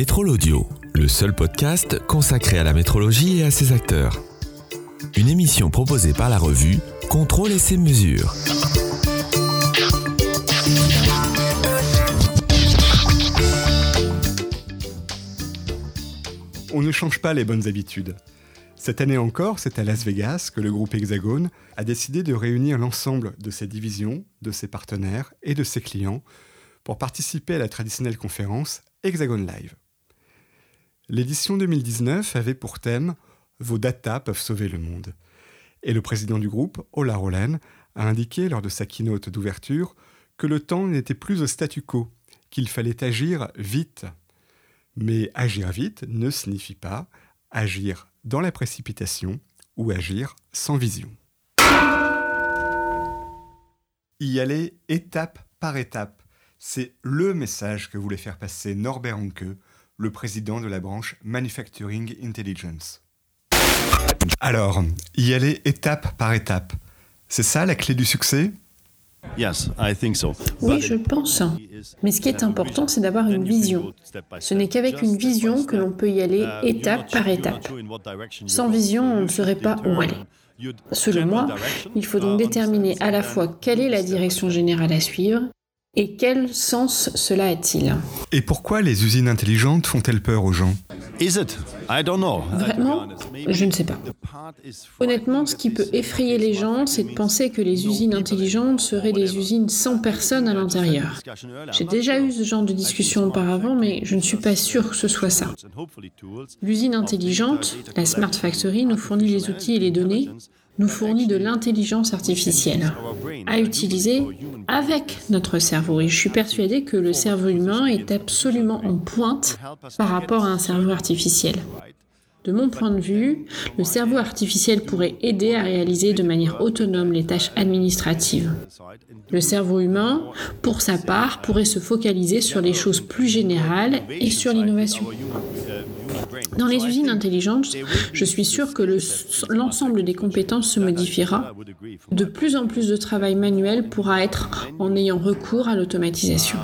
Métro l'Audio, le seul podcast consacré à la métrologie et à ses acteurs. Une émission proposée par la revue Contrôle et ses mesures. On ne change pas les bonnes habitudes. Cette année encore, c'est à Las Vegas que le groupe Hexagone a décidé de réunir l'ensemble de ses divisions, de ses partenaires et de ses clients pour participer à la traditionnelle conférence Hexagone Live. L'édition 2019 avait pour thème Vos data peuvent sauver le monde. Et le président du groupe, Ola Rolen, a indiqué lors de sa keynote d'ouverture que le temps n'était plus au statu quo, qu'il fallait agir vite. Mais agir vite ne signifie pas agir dans la précipitation ou agir sans vision. Y aller étape par étape, c'est le message que voulait faire passer Norbert Anke, le président de la branche Manufacturing Intelligence. Alors, y aller étape par étape, c'est ça la clé du succès? Oui, je pense. Mais ce qui est important, c'est d'avoir une vision. Ce n'est qu'avec une vision que l'on peut y aller étape par étape. Sans vision, on ne saurait pas où aller. Selon moi, il faut donc déterminer à la fois quelle est la direction générale à suivre et quel sens cela a-t-il? Et pourquoi les usines intelligentes font-elles peur aux gens? Vraiment? Je ne sais pas. Honnêtement, ce qui peut effrayer les gens, c'est de penser que les usines intelligentes seraient des usines sans personne à l'intérieur. J'ai déjà eu ce genre de discussion auparavant, mais je ne suis pas sûr que ce soit ça. L'usine intelligente, la Smart Factory, nous fournit les outils et les données nous fournit de l'intelligence artificielle à utiliser avec notre cerveau. Et je suis persuadé que le cerveau humain est absolument en pointe par rapport à un cerveau artificiel. De mon point de vue, le cerveau artificiel pourrait aider à réaliser de manière autonome les tâches administratives. Le cerveau humain, pour sa part, pourrait se focaliser sur les choses plus générales et sur l'innovation. Dans les usines intelligentes, je suis sûr que l'ensemble des compétences se modifiera. De plus en plus de travail manuel pourra être en ayant recours à l'automatisation.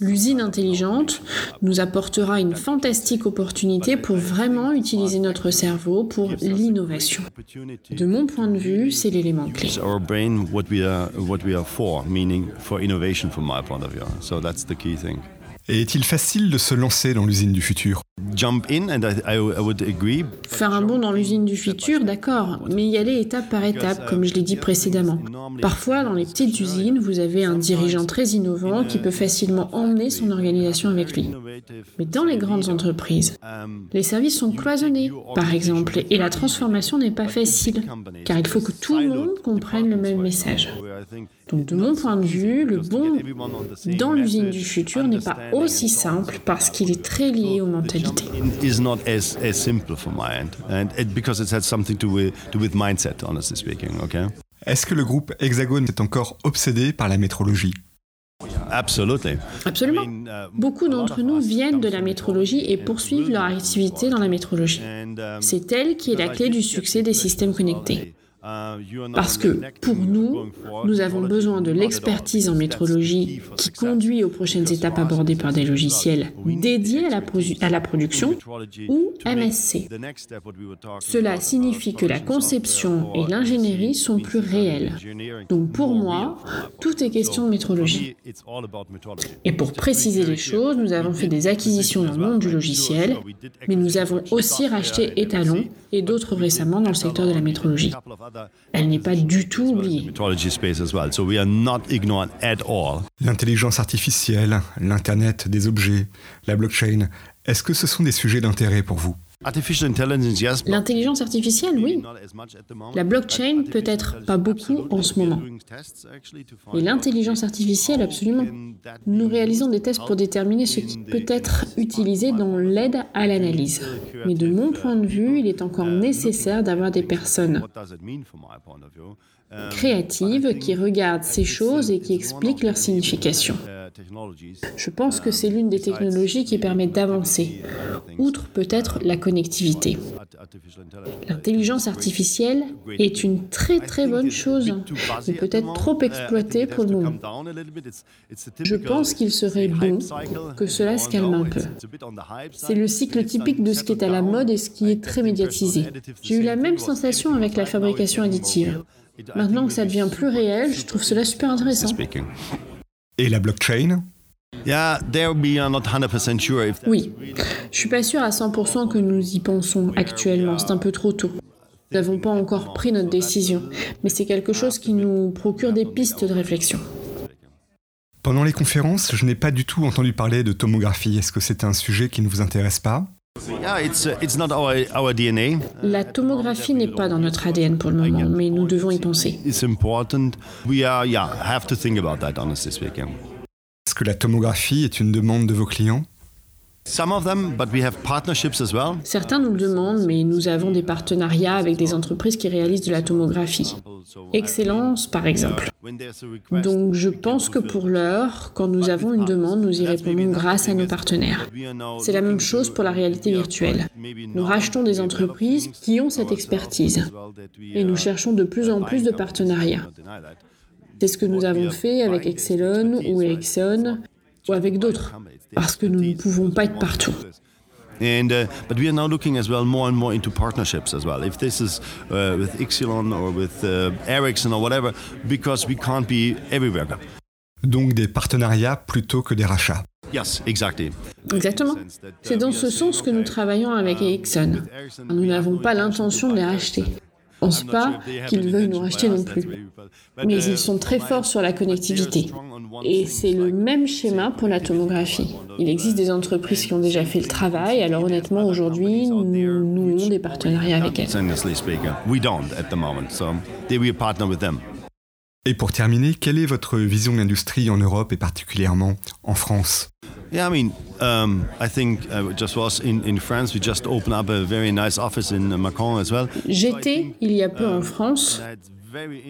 L'usine intelligente nous apportera une fantastique opportunité pour vraiment utiliser notre cerveau pour l'innovation. De mon point de vue, c'est l'élément clé. Et est-il facile de se lancer dans l'usine du futur? Faire un bond dans l'usine du futur, d'accord, mais y aller étape par étape, comme je l'ai dit précédemment. Parfois, dans les petites usines, vous avez un dirigeant très innovant qui peut facilement emmener son organisation avec lui. Mais dans les grandes entreprises, les services sont cloisonnés, par exemple, et la transformation n'est pas facile, car il faut que tout le monde comprenne le même message. Donc, de mon point de vue, le bond dans l'usine du futur n'est pas aussi simple parce qu'il est très lié aux mentalités. Est-ce que le groupe Hexagone est encore obsédé par la métrologie? Absolument. Uh, Beaucoup d'entre nous viennent de la métrologie et poursuivent leur activité dans la métrologie. C'est elle qui est la clé du succès des systèmes connectés. Parce que pour nous, nous avons besoin de l'expertise en métrologie qui conduit aux prochaines étapes abordées par des logiciels dédiés à la, production ou MSC. Cela signifie que la conception et l'ingénierie sont plus réelles. Donc pour moi, tout est question de métrologie. Et pour préciser les choses, nous avons fait des acquisitions dans le monde du logiciel, mais nous avons aussi racheté Etalon et d'autres récemment dans le secteur de la métrologie. Elle n'est pas du tout oubliée. L'intelligence artificielle, l'Internet des objets, la blockchain, est-ce que ce sont des sujets d'intérêt pour vous? L'intelligence artificielle, oui. La blockchain peut-être pas beaucoup en ce moment. Et l'intelligence artificielle, absolument. Nous réalisons des tests pour déterminer ce qui peut être utilisé dans l'aide à l'analyse. Mais de mon point de vue, il est encore nécessaire d'avoir des personnes créatives qui regardent ces choses et qui expliquent leur signification. Je pense que c'est l'une des technologies qui permet d'avancer, outre peut-être la connectivité. L'intelligence artificielle est une très très bonne chose, mais peut-être trop exploitée pour le moment. Je pense qu'il serait bon que cela se calme un peu. C'est le cycle typique de ce qui est à la mode et ce qui est très médiatisé. J'ai eu la même sensation avec la fabrication additive. Maintenant que ça devient plus réel, je trouve cela super intéressant. Et la blockchain? Oui, je suis pas sûr à 100% que nous y pensons actuellement, c'est un peu trop tôt. Nous n'avons pas encore pris notre décision, mais c'est quelque chose qui nous procure des pistes de réflexion. Pendant les conférences, je n'ai pas du tout entendu parler de tomographie. Est-ce que c'est un sujet qui ne vous intéresse pas? La tomographie n'est pas dans notre ADN pour le moment, mais nous devons y penser. Est-ce que la tomographie est une demande de vos clients? Certains nous le demandent, mais nous avons des partenariats avec des entreprises qui réalisent de la tomographie. Excellence, par exemple. Donc je pense que pour l'heure, quand nous avons une demande, nous y répondons grâce à nos partenaires. C'est la même chose pour la réalité virtuelle. Nous rachetons des entreprises qui ont cette expertise et nous cherchons de plus en plus de partenariats. C'est ce que nous avons fait avec Excelon ou Exxon ou avec d'autres, parce que nous ne pouvons pas être partout. And uh, but we are now looking as well more and more into partnerships as well. If this is uh, with Ixilon or with uh, Ericsson or whatever, because we can't be everywhere. Donc des partenariats plutôt que des rachats. Yes, exactly. Exactement. C'est dans ce sens que nous travaillons avec Ericsson. Nous n'avons pas l'intention de les racheter pense pas qu'ils veuillent nous racheter non plus. Mais ils sont très forts sur la connectivité. Et c'est le même schéma pour la tomographie. Il existe des entreprises qui ont déjà fait le travail, alors honnêtement, aujourd'hui, nous nouons des partenariats avec elles. Et pour terminer, quelle est votre vision de l'industrie en Europe et particulièrement en France? Yeah, I mean, um, I think uh, just was in, in France. We just opened up a very nice office in Macron as well. J'étais il y a peu en France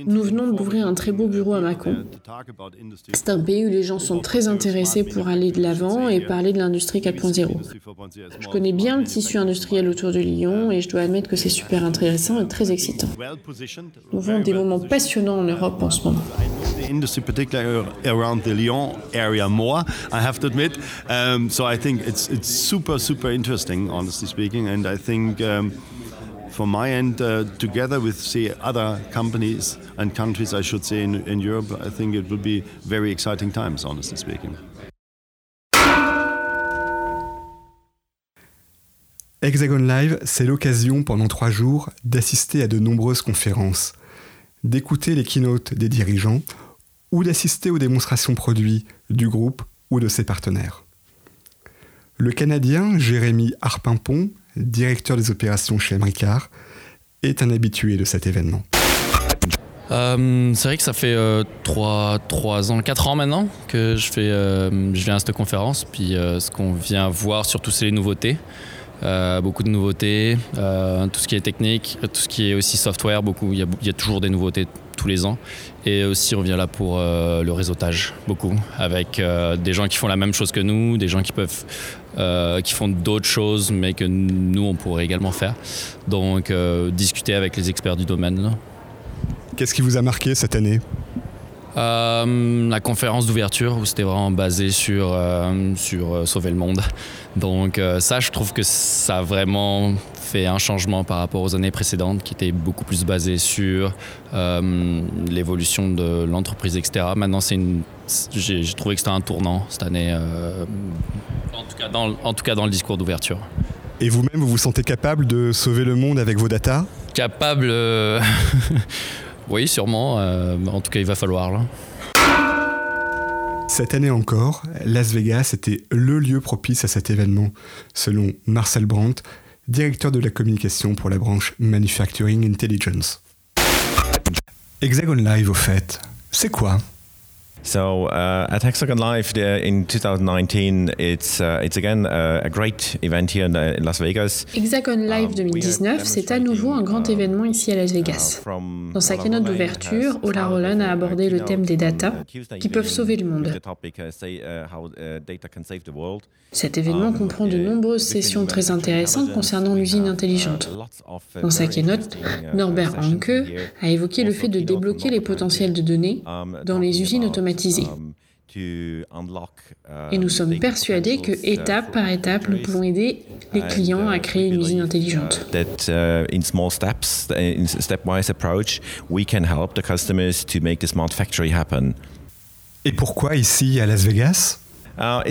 nous venons d'ouvrir un très beau bureau à Mâcon. C'est un pays où les gens sont très intéressés pour aller de l'avant et parler de l'industrie 4.0. Je connais bien le tissu industriel autour de Lyon et je dois admettre que c'est super intéressant et très excitant. Nous vivons des moments passionnants en Europe en ce moment. industry, particularly around the Lyon area, more. I have to admit. Um, so I think super super interesting, honestly speaking, and I think. Um, from my end, uh, together with say other companies and countries, I should say in, in Europe, I think it will be very exciting times, honestly speaking. Hexagon Live, c'est l'occasion pendant trois jours d'assister à de nombreuses conférences, d'écouter les keynotes des dirigeants ou d'assister aux démonstrations produits du groupe ou de ses partenaires. Le Canadien Jérémy Harpimpon directeur des opérations chez Emricard, est un habitué de cet événement. Euh, c'est vrai que ça fait 3, euh, ans, 4 ans maintenant que je, fais, euh, je viens à cette conférence. Puis ce qu'on vient voir surtout, c'est les nouveautés. beaucoup de nouveautés, tout ce qui est technique, tout ce qui est aussi software, beaucoup. Il y a toujours des nouveautés tous les ans. Et aussi, on vient là pour le réseautage, beaucoup, avec des gens qui font la même chose que nous, des gens qui peuvent euh, qui font d'autres choses, mais que nous, on pourrait également faire. Donc, euh, discuter avec les experts du domaine. Qu'est-ce qui vous a marqué cette année? Euh, la conférence d'ouverture où c'était vraiment basé sur, sur sauver le monde. Donc ça, je trouve que ça a vraiment fait un changement par rapport aux années précédentes qui étaient beaucoup plus basées sur l'évolution de l'entreprise, etc. Maintenant, c'est une j'ai trouvé que c'était un tournant cette année, euh, en, tout cas dans, en tout cas dans le discours d'ouverture. Et vous-même, vous vous sentez capable de sauver le monde avec vos datas Capable, euh, oui, sûrement. Euh, en tout cas, il va falloir. Cette année encore, Las Vegas était le lieu propice à cet événement, selon Marcel Brandt, directeur de la communication pour la branche Manufacturing Intelligence. Hexagon Live, au fait, c'est quoi? So uh, at Hexagon Live uh, in 2019, it's uh, it's again uh, a great event here in, in Las Vegas. Hexagon Live 2019, c'est à nouveau un grand événement ici à Las Vegas. Dans sa keynote d'ouverture, Ola Roland a abordé le thème des data qui peuvent sauver le monde. Cet événement comprend de nombreuses sessions très intéressantes concernant l'usine intelligente. Dans sa keynote, Norbert Anke a évoqué le fait de débloquer les potentiels de données dans les usines automatisées Um, Et nous sommes persuadés que étape par étape, nous pouvons aider les clients à créer une usine intelligente. That in small steps, in stepwise approach, we can help the customers to make the smart factory happen. Et pourquoi ici à Las Vegas? Uh,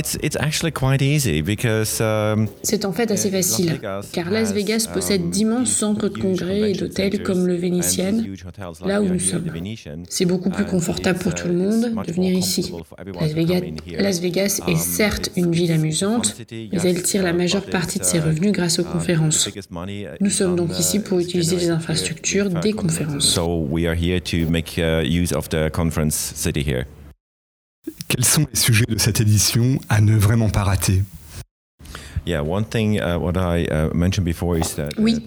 um, c'est en fait assez facile, car Las Vegas possède um, d'immenses centres de congrès et d'hôtels comme le Vénitienne, là où nous sommes. C'est beaucoup plus confortable pour tout le monde de venir ici. Las Vegas, Las Vegas est um, certes une ville amusante, mais elle tire la majeure partie de ses revenus grâce aux conférences. Nous sommes donc ici pour utiliser les infrastructures des conférences. Quels sont les sujets de cette édition à ne vraiment pas rater? Oui,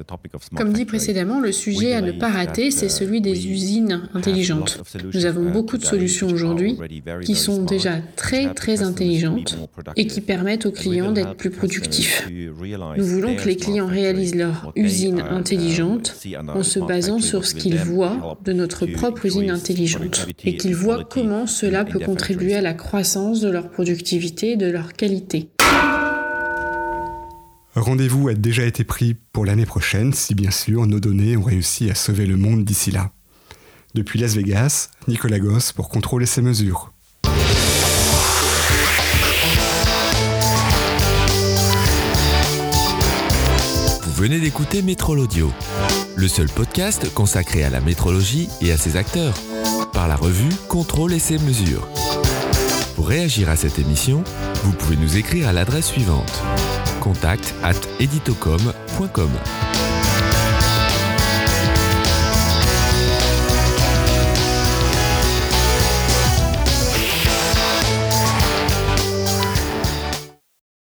comme dit précédemment, le sujet à ne pas rater, c'est uh, celui des usines intelligentes. Nous avons beaucoup de solutions aujourd'hui qui sont déjà très très intelligentes et qui permettent aux clients d'être plus productifs. Nous voulons que les clients réalisent leur usine uh, intelligente en se basant sur ce qu'ils voient de notre propre usine intelligente et qu'ils voient comment cela peut contribuer à la croissance de leur productivité et de leur qualité. Rendez-vous a déjà été pris pour l'année prochaine si bien sûr nos données ont réussi à sauver le monde d'ici là. Depuis Las Vegas, Nicolas Goss pour contrôler ces mesures. Vous venez d'écouter Métrol Audio, le seul podcast consacré à la métrologie et à ses acteurs, par la revue Contrôle et ses mesures. Pour réagir à cette émission, vous pouvez nous écrire à l'adresse suivante contact at editocom.com.